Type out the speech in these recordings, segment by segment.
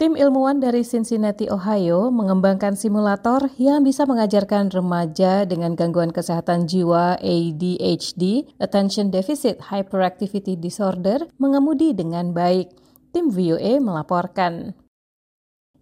Tim ilmuwan dari Cincinnati, Ohio mengembangkan simulator yang bisa mengajarkan remaja dengan gangguan kesehatan jiwa ADHD, Attention Deficit Hyperactivity Disorder, mengemudi dengan baik. Tim VOA melaporkan.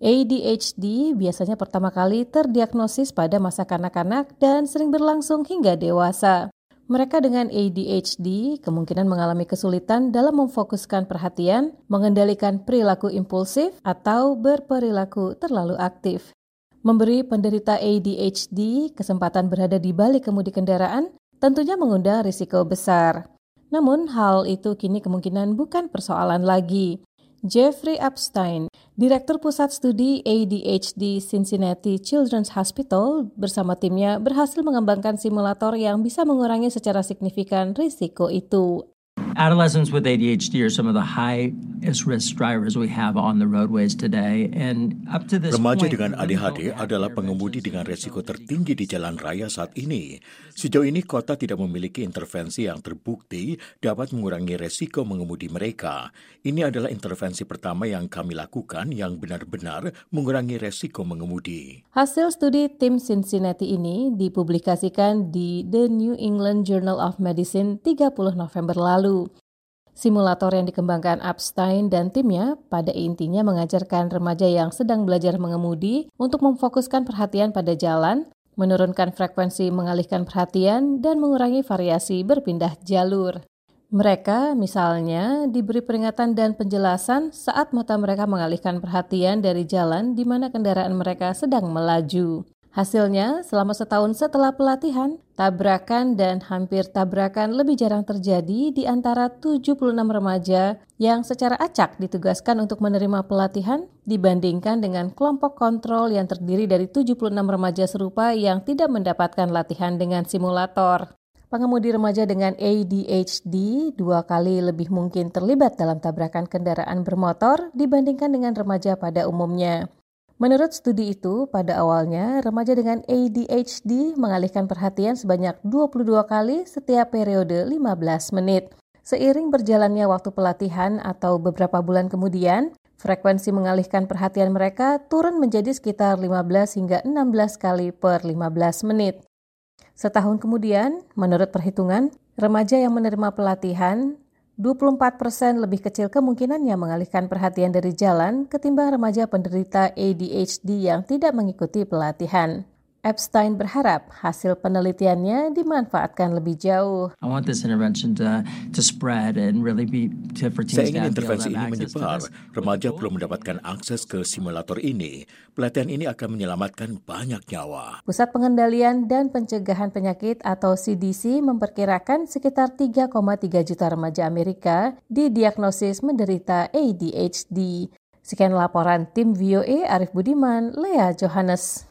ADHD biasanya pertama kali terdiagnosis pada masa kanak-kanak dan sering berlangsung hingga dewasa. Mereka dengan ADHD kemungkinan mengalami kesulitan dalam memfokuskan perhatian, mengendalikan perilaku impulsif, atau berperilaku terlalu aktif. Memberi penderita ADHD kesempatan berada di balik kemudi kendaraan tentunya mengundang risiko besar. Namun, hal itu kini kemungkinan bukan persoalan lagi. Jeffrey Epstein, Direktur Pusat Studi ADHD Cincinnati Children's Hospital bersama timnya berhasil mengembangkan simulator yang bisa mengurangi secara signifikan risiko itu. Adolescents with ADHD are some of the highest risk drivers we have on the roadways today. And up to this Remaja point, dengan ADHD adalah pengemudi dengan resiko tertinggi di jalan raya saat ini. Sejauh ini kota tidak memiliki intervensi yang terbukti dapat mengurangi resiko mengemudi mereka. Ini adalah intervensi pertama yang kami lakukan yang benar-benar mengurangi resiko mengemudi. Hasil studi tim Cincinnati ini dipublikasikan di The New England Journal of Medicine 30 November lalu. Simulator yang dikembangkan Epstein dan timnya pada intinya mengajarkan remaja yang sedang belajar mengemudi untuk memfokuskan perhatian pada jalan, menurunkan frekuensi mengalihkan perhatian, dan mengurangi variasi berpindah jalur. Mereka, misalnya, diberi peringatan dan penjelasan saat mata mereka mengalihkan perhatian dari jalan di mana kendaraan mereka sedang melaju. Hasilnya, selama setahun setelah pelatihan, tabrakan dan hampir tabrakan lebih jarang terjadi di antara 76 remaja yang secara acak ditugaskan untuk menerima pelatihan dibandingkan dengan kelompok kontrol yang terdiri dari 76 remaja serupa yang tidak mendapatkan latihan dengan simulator. Pengemudi remaja dengan ADHD dua kali lebih mungkin terlibat dalam tabrakan kendaraan bermotor dibandingkan dengan remaja pada umumnya. Menurut studi itu, pada awalnya remaja dengan ADHD mengalihkan perhatian sebanyak 22 kali setiap periode 15 menit. Seiring berjalannya waktu pelatihan atau beberapa bulan kemudian, frekuensi mengalihkan perhatian mereka turun menjadi sekitar 15 hingga 16 kali per 15 menit. Setahun kemudian, menurut perhitungan, remaja yang menerima pelatihan 24 persen lebih kecil kemungkinannya mengalihkan perhatian dari jalan ketimbang remaja penderita ADHD yang tidak mengikuti pelatihan. Epstein berharap hasil penelitiannya dimanfaatkan lebih jauh. I want this intervention to, to spread and really be to, for Saya ingin intervensi ini menyebar. Remaja belum mendapatkan akses ke simulator ini. Pelatihan ini akan menyelamatkan banyak nyawa. Pusat Pengendalian dan Pencegahan Penyakit atau CDC memperkirakan sekitar 3,3 juta remaja Amerika didiagnosis menderita ADHD. Sekian laporan tim VOA Arif Budiman, Lea Johannes.